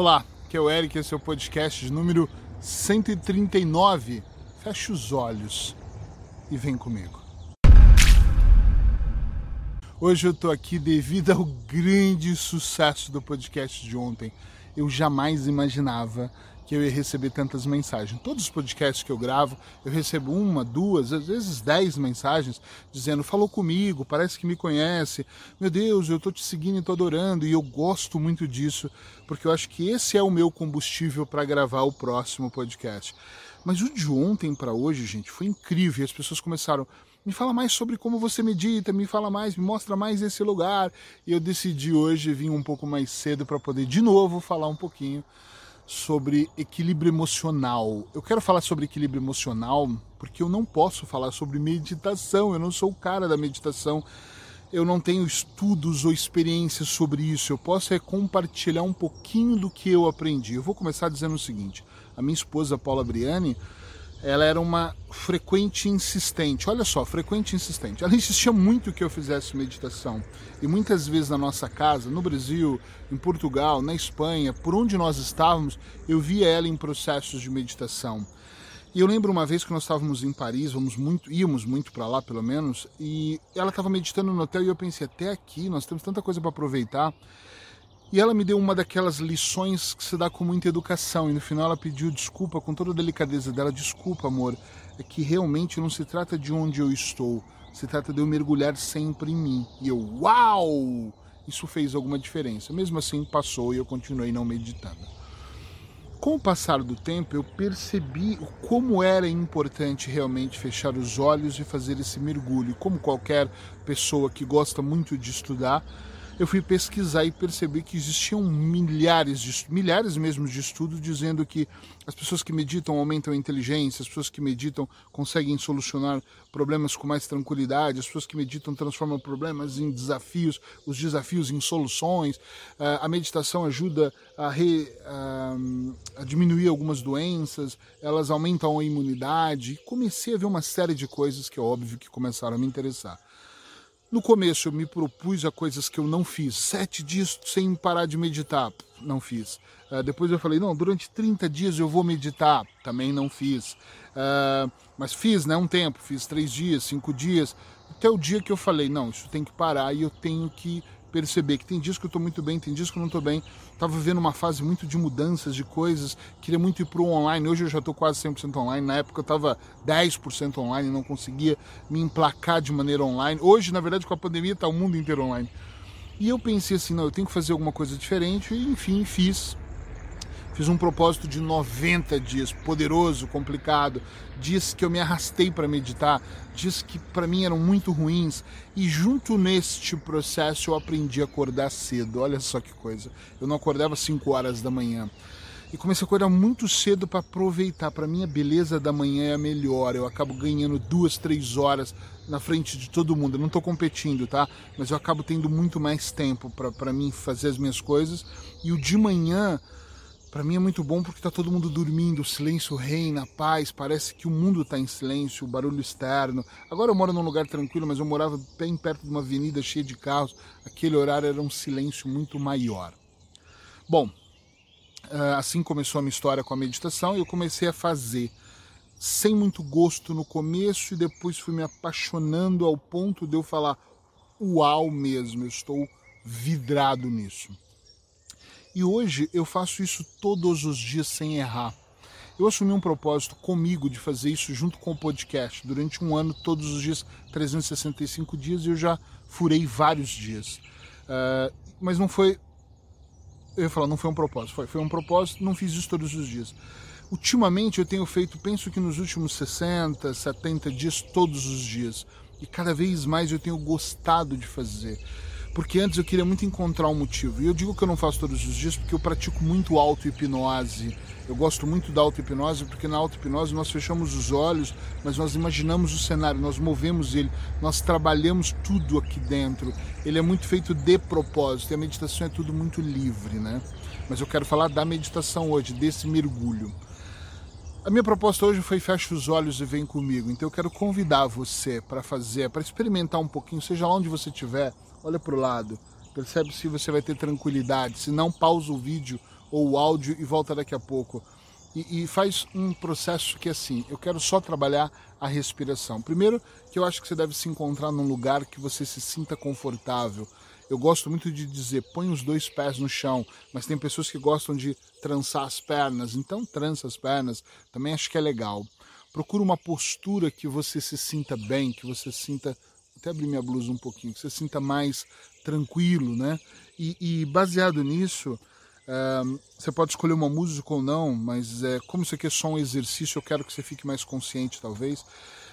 Olá, aqui é o Eric, esse é o podcast número 139. Feche os olhos e vem comigo. Hoje eu tô aqui devido ao grande sucesso do podcast de ontem. Eu jamais imaginava que eu ia receber tantas mensagens. Todos os podcasts que eu gravo, eu recebo uma, duas, às vezes dez mensagens dizendo: falou comigo, parece que me conhece, meu Deus, eu tô te seguindo e tô adorando, e eu gosto muito disso, porque eu acho que esse é o meu combustível para gravar o próximo podcast. Mas o de ontem para hoje, gente, foi incrível. As pessoas começaram. Me fala mais sobre como você medita, me fala mais, me mostra mais esse lugar. E eu decidi hoje vir um pouco mais cedo para poder de novo falar um pouquinho sobre equilíbrio emocional. Eu quero falar sobre equilíbrio emocional porque eu não posso falar sobre meditação, eu não sou o cara da meditação. Eu não tenho estudos ou experiências sobre isso. Eu posso é compartilhar um pouquinho do que eu aprendi. Eu vou começar dizendo o seguinte: a minha esposa Paula Briani, ela era uma frequente insistente. Olha só, frequente insistente. Ela insistia muito que eu fizesse meditação. E muitas vezes na nossa casa, no Brasil, em Portugal, na Espanha, por onde nós estávamos, eu via ela em processos de meditação. E eu lembro uma vez que nós estávamos em Paris, vamos muito, íamos muito para lá pelo menos, e ela estava meditando no hotel e eu pensei, até aqui nós temos tanta coisa para aproveitar. E ela me deu uma daquelas lições que se dá com muita educação. E no final ela pediu desculpa com toda a delicadeza dela. Desculpa, amor. É que realmente não se trata de onde eu estou. Se trata de eu mergulhar sempre em mim. E eu, uau! Isso fez alguma diferença. Mesmo assim, passou e eu continuei não meditando. Com o passar do tempo, eu percebi como era importante realmente fechar os olhos e fazer esse mergulho. Como qualquer pessoa que gosta muito de estudar, eu fui pesquisar e percebi que existiam milhares, de, milhares mesmo de estudos dizendo que as pessoas que meditam aumentam a inteligência, as pessoas que meditam conseguem solucionar problemas com mais tranquilidade, as pessoas que meditam transformam problemas em desafios, os desafios em soluções, ah, a meditação ajuda a, re, a, a diminuir algumas doenças, elas aumentam a imunidade. E comecei a ver uma série de coisas que é óbvio que começaram a me interessar. No começo eu me propus a coisas que eu não fiz. Sete dias sem parar de meditar, não fiz. Uh, depois eu falei, não, durante 30 dias eu vou meditar, também não fiz. Uh, mas fiz, né, um tempo, fiz três dias, cinco dias, até o dia que eu falei, não, isso tem que parar e eu tenho que perceber que tem dias que eu estou muito bem, tem dias que eu não estou bem. Estava vivendo uma fase muito de mudanças de coisas, queria muito ir para o online. Hoje eu já estou quase 100% online. Na época eu estava 10% online, não conseguia me emplacar de maneira online. Hoje, na verdade, com a pandemia, está o mundo inteiro online. E eu pensei assim: não, eu tenho que fazer alguma coisa diferente, e enfim, fiz. Fiz um propósito de 90 dias, poderoso, complicado, dias que eu me arrastei para meditar, dias que para mim eram muito ruins, e junto neste processo eu aprendi a acordar cedo. Olha só que coisa. Eu não acordava 5 horas da manhã. E comecei a acordar muito cedo para aproveitar. Para mim, a beleza da manhã é a melhor. Eu acabo ganhando duas, três horas na frente de todo mundo. Eu não estou competindo, tá? Mas eu acabo tendo muito mais tempo para mim fazer as minhas coisas. E o de manhã para mim é muito bom porque está todo mundo dormindo, o silêncio reina, a paz, parece que o mundo está em silêncio, o barulho externo. Agora eu moro num lugar tranquilo, mas eu morava bem perto de uma avenida cheia de carros. Aquele horário era um silêncio muito maior. Bom, eh, assim começou a minha história com a meditação e eu comecei a fazer sem muito gosto no começo e depois fui me apaixonando ao ponto de eu falar: uau mesmo, eu estou vidrado nisso. E hoje eu faço isso todos os dias sem errar. Eu assumi um propósito comigo de fazer isso junto com o podcast durante um ano, todos os dias, 365 dias, e eu já furei vários dias. Uh, mas não foi. Eu ia falar, não foi um propósito, foi, foi um propósito, não fiz isso todos os dias. Ultimamente eu tenho feito, penso que nos últimos 60, 70 dias, todos os dias. E cada vez mais eu tenho gostado de fazer porque antes eu queria muito encontrar um motivo. E eu digo que eu não faço todos os dias porque eu pratico muito auto-hipnose. Eu gosto muito da auto-hipnose porque na auto-hipnose nós fechamos os olhos, mas nós imaginamos o cenário, nós movemos ele, nós trabalhamos tudo aqui dentro. Ele é muito feito de propósito e a meditação é tudo muito livre, né? Mas eu quero falar da meditação hoje, desse mergulho. A minha proposta hoje foi feche os olhos e vem comigo. Então eu quero convidar você para fazer, para experimentar um pouquinho, seja lá onde você estiver olha para o lado, percebe se você vai ter tranquilidade. Se não, pausa o vídeo ou o áudio e volta daqui a pouco. E, e, faz um processo que assim, eu quero só trabalhar a respiração. Primeiro, que eu acho que você deve se encontrar num lugar que você se sinta confortável. Eu gosto muito de dizer, põe os dois pés no chão, mas tem pessoas que gostam de trançar as pernas, então trança as pernas, também acho que é legal. Procura uma postura que você se sinta bem, que você sinta até abrir minha blusa um pouquinho, que você sinta mais tranquilo, né? E, e baseado nisso, você pode escolher uma música ou não, mas é, como isso aqui é só um exercício, eu quero que você fique mais consciente, talvez.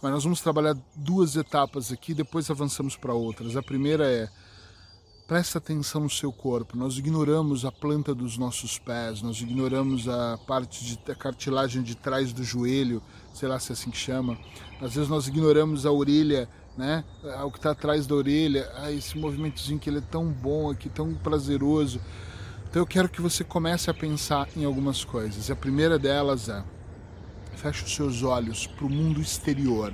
Mas nós vamos trabalhar duas etapas aqui, depois avançamos para outras. A primeira é presta atenção no seu corpo. Nós ignoramos a planta dos nossos pés, nós ignoramos a parte de a cartilagem de trás do joelho, sei lá se é assim que chama. Às vezes nós ignoramos a orelha, né? O que está atrás da orelha, ah, esse movimentozinho que ele é tão bom aqui, tão prazeroso. Então eu quero que você comece a pensar em algumas coisas. E a primeira delas é: feche os seus olhos para o mundo exterior.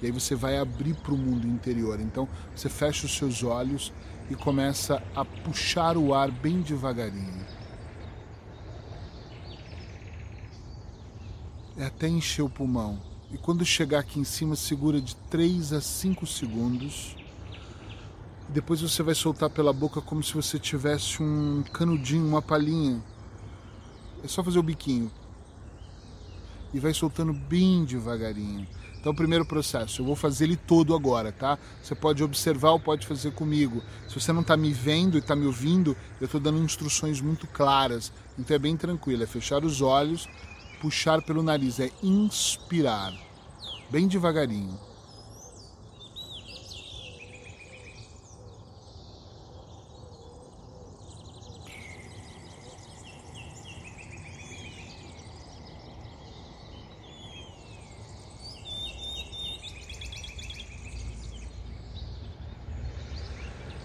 E aí você vai abrir para o mundo interior. Então você fecha os seus olhos e começa a puxar o ar bem devagarinho. É até encher o pulmão. E quando chegar aqui em cima, segura de 3 a 5 segundos depois você vai soltar pela boca como se você tivesse um canudinho, uma palhinha. É só fazer o biquinho. E vai soltando bem devagarinho. Então, o primeiro processo, eu vou fazer ele todo agora, tá? Você pode observar ou pode fazer comigo. Se você não está me vendo e está me ouvindo, eu estou dando instruções muito claras. Então, é bem tranquilo. É fechar os olhos, puxar pelo nariz, é inspirar. Bem devagarinho.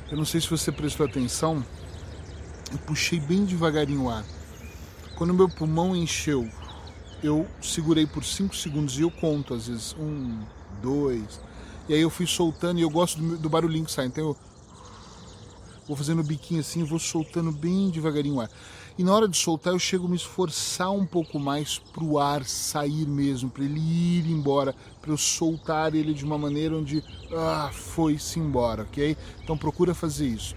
Eu não sei se você prestou atenção, eu puxei bem devagarinho o ar. Quando meu pulmão encheu, eu segurei por 5 segundos e eu conto, às vezes, um, dois. E aí eu fui soltando e eu gosto do, do barulhinho que sai. Então eu vou fazendo o biquinho assim, vou soltando bem devagarinho o ar. E na hora de soltar, eu chego a me esforçar um pouco mais para o ar sair mesmo, para ele ir embora, para eu soltar ele de uma maneira onde ah, foi-se embora, ok? Então procura fazer isso.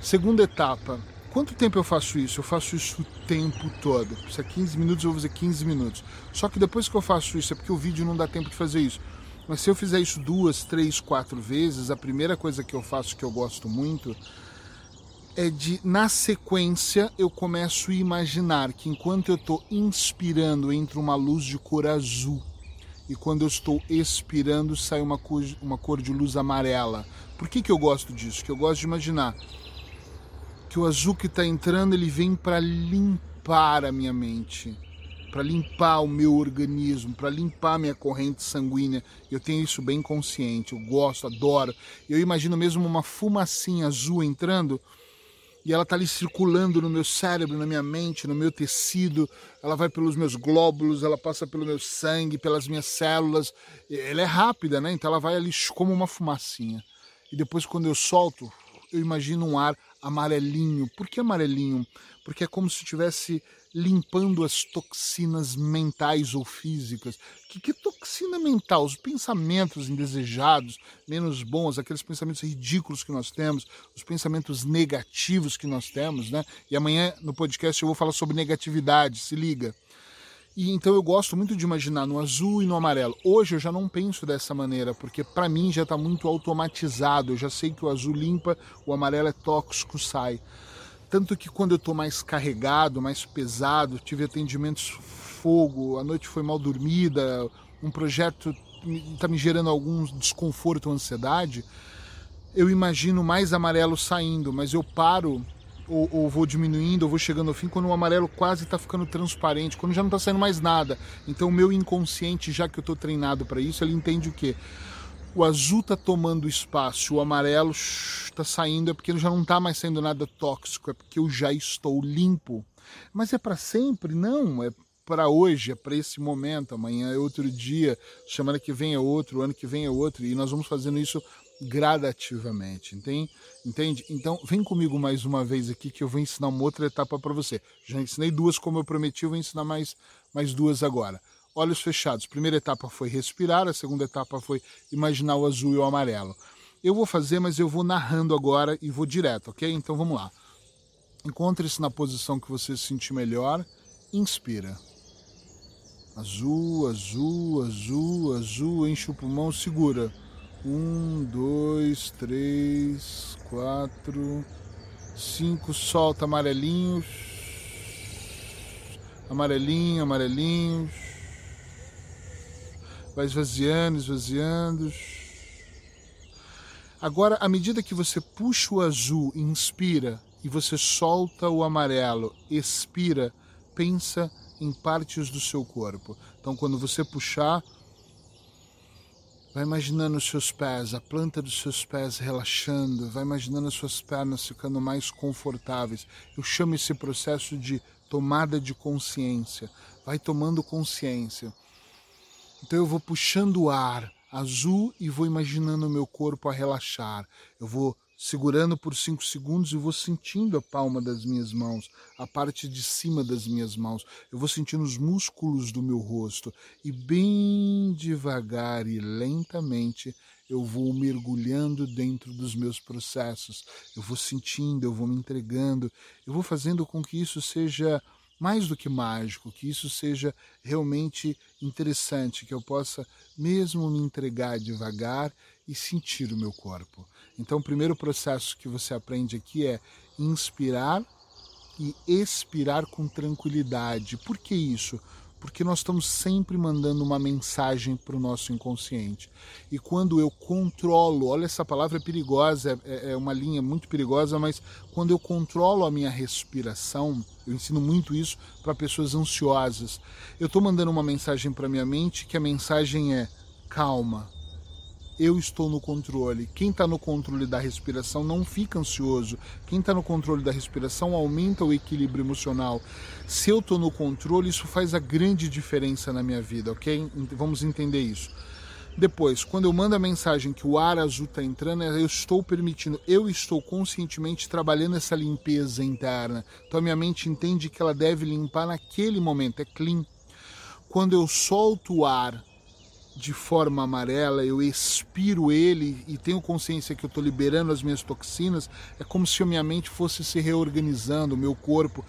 Segunda etapa, quanto tempo eu faço isso? Eu faço isso o tempo todo. Se é 15 minutos, eu vou fazer 15 minutos. Só que depois que eu faço isso, é porque o vídeo não dá tempo de fazer isso. Mas se eu fizer isso duas, três, quatro vezes, a primeira coisa que eu faço que eu gosto muito é de, na sequência, eu começo a imaginar que enquanto eu estou inspirando, entra uma luz de cor azul. E quando eu estou expirando, sai uma cor, uma cor de luz amarela. Por que, que eu gosto disso? Que eu gosto de imaginar que o azul que está entrando, ele vem para limpar a minha mente, para limpar o meu organismo, para limpar a minha corrente sanguínea. Eu tenho isso bem consciente, eu gosto, adoro. Eu imagino mesmo uma fumacinha azul entrando e ela está ali circulando no meu cérebro, na minha mente, no meu tecido, ela vai pelos meus glóbulos, ela passa pelo meu sangue, pelas minhas células. Ela é rápida, né? Então ela vai ali como uma fumacinha. E depois quando eu solto, eu imagino um ar amarelinho. Por que amarelinho? Porque é como se estivesse limpando as toxinas mentais ou físicas. Que, que toxina mental? Os pensamentos indesejados, menos bons, aqueles pensamentos ridículos que nós temos, os pensamentos negativos que nós temos, né? E amanhã no podcast eu vou falar sobre negatividade, se liga. E então eu gosto muito de imaginar no azul e no amarelo. Hoje eu já não penso dessa maneira, porque para mim já está muito automatizado. Eu já sei que o azul limpa, o amarelo é tóxico, sai. Tanto que quando eu estou mais carregado, mais pesado, tive atendimentos fogo, a noite foi mal dormida, um projeto está me gerando algum desconforto ansiedade, eu imagino mais amarelo saindo, mas eu paro ou, ou, vou diminuindo, ou vou chegando ao fim, quando o amarelo quase está ficando transparente, quando já não está saindo mais nada. Então o meu inconsciente, já que eu estou treinado para isso, ele entende o quê? o azul está tomando espaço, o amarelo está saindo, é porque já não está mais saindo nada tóxico, é porque eu já estou limpo. Mas é para sempre? Não, é para hoje, é para esse momento. Amanhã é outro dia, semana que vem é outro, ano que vem é outro, e nós vamos fazendo isso gradativamente, entende? Então, vem comigo mais uma vez aqui que eu vou ensinar uma outra etapa para você. Já ensinei duas como eu prometi, vou ensinar mais, mais duas agora. Olhos fechados. Primeira etapa foi respirar, a segunda etapa foi imaginar o azul e o amarelo. Eu vou fazer, mas eu vou narrando agora e vou direto, ok? Então vamos lá. Encontre-se na posição que você se sentir melhor. Inspira. Azul, azul, azul, azul. Enche o pulmão, segura. Um, dois, três, quatro, cinco. Solta amarelinhos. Amarelinho, amarelinhos. Vai esvaziando, esvaziando. Agora, à medida que você puxa o azul, inspira, e você solta o amarelo, expira, pensa em partes do seu corpo. Então, quando você puxar, vai imaginando os seus pés, a planta dos seus pés relaxando, vai imaginando as suas pernas ficando mais confortáveis. Eu chamo esse processo de tomada de consciência. Vai tomando consciência. Então eu vou puxando o ar, azul e vou imaginando o meu corpo a relaxar. Eu vou segurando por cinco segundos e vou sentindo a palma das minhas mãos, a parte de cima das minhas mãos. Eu vou sentindo os músculos do meu rosto e bem devagar e lentamente eu vou mergulhando dentro dos meus processos. Eu vou sentindo, eu vou me entregando, eu vou fazendo com que isso seja mais do que mágico, que isso seja realmente interessante, que eu possa mesmo me entregar devagar e sentir o meu corpo. Então, o primeiro processo que você aprende aqui é inspirar e expirar com tranquilidade. Por que isso? porque nós estamos sempre mandando uma mensagem para o nosso inconsciente. E quando eu controlo, olha essa palavra é perigosa, é, é uma linha muito perigosa, mas quando eu controlo a minha respiração, eu ensino muito isso para pessoas ansiosas. Eu estou mandando uma mensagem para minha mente que a mensagem é calma, eu estou no controle. Quem está no controle da respiração não fica ansioso. Quem está no controle da respiração aumenta o equilíbrio emocional. Se eu estou no controle, isso faz a grande diferença na minha vida, ok? Vamos entender isso. Depois, quando eu mando a mensagem que o ar azul está entrando, eu estou permitindo, eu estou conscientemente trabalhando essa limpeza interna. Então a minha mente entende que ela deve limpar naquele momento, é clean. Quando eu solto o ar de forma amarela, eu expiro ele e tenho consciência que eu estou liberando as minhas toxinas, é como se a minha mente fosse se reorganizando, o meu corpo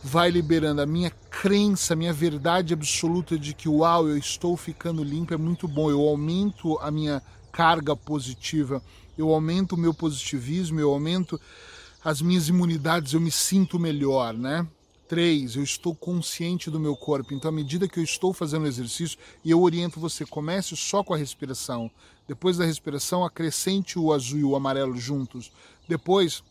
vai liberando a minha crença, a minha verdade absoluta de que uau, eu estou ficando limpo é muito bom. Eu aumento a minha carga positiva, eu aumento o meu positivismo, eu aumento as minhas imunidades, eu me sinto melhor, né? Três, eu estou consciente do meu corpo. Então, à medida que eu estou fazendo o exercício, e eu oriento você, comece só com a respiração. Depois da respiração, acrescente o azul e o amarelo juntos. Depois,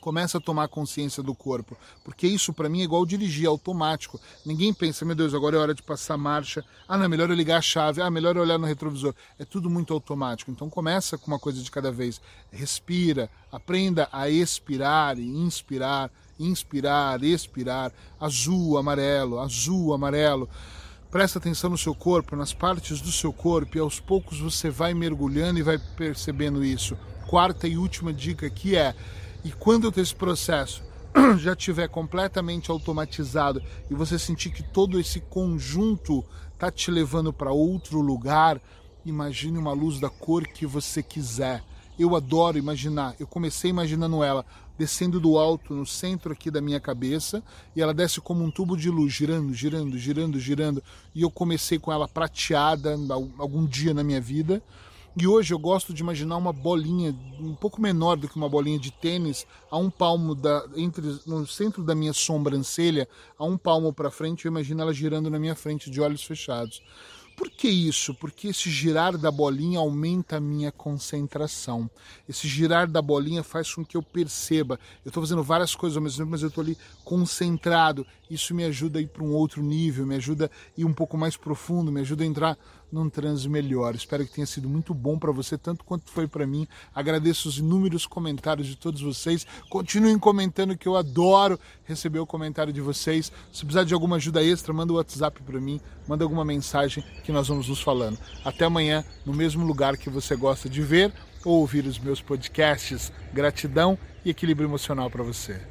começa a tomar consciência do corpo, porque isso para mim é igual dirigir automático. Ninguém pensa, meu Deus, agora é hora de passar marcha. Ah, não, é melhor eu ligar a chave. Ah, melhor eu olhar no retrovisor. É tudo muito automático. Então começa com uma coisa de cada vez. Respira, aprenda a expirar e inspirar inspirar, expirar, azul, amarelo, azul, amarelo. Presta atenção no seu corpo, nas partes do seu corpo, e aos poucos você vai mergulhando e vai percebendo isso. Quarta e última dica aqui é: e quando esse processo já estiver completamente automatizado e você sentir que todo esse conjunto está te levando para outro lugar, imagine uma luz da cor que você quiser. Eu adoro imaginar. Eu comecei imaginando ela descendo do alto no centro aqui da minha cabeça e ela desce como um tubo de luz, girando, girando, girando, girando. E eu comecei com ela prateada algum dia na minha vida. E hoje eu gosto de imaginar uma bolinha um pouco menor do que uma bolinha de tênis, a um palmo da, entre no centro da minha sobrancelha, a um palmo para frente, eu imagino ela girando na minha frente de olhos fechados. Por que isso? Porque esse girar da bolinha aumenta a minha concentração. Esse girar da bolinha faz com que eu perceba. Eu estou fazendo várias coisas ao mesmo tempo, mas eu estou ali concentrado. Isso me ajuda a ir para um outro nível, me ajuda a ir um pouco mais profundo, me ajuda a entrar num transe melhor. Espero que tenha sido muito bom para você, tanto quanto foi para mim. Agradeço os inúmeros comentários de todos vocês. Continuem comentando que eu adoro receber o comentário de vocês. Se precisar de alguma ajuda extra, manda o um WhatsApp para mim, manda alguma mensagem que nós vamos nos falando. Até amanhã, no mesmo lugar que você gosta de ver ou ouvir os meus podcasts. Gratidão e equilíbrio emocional para você.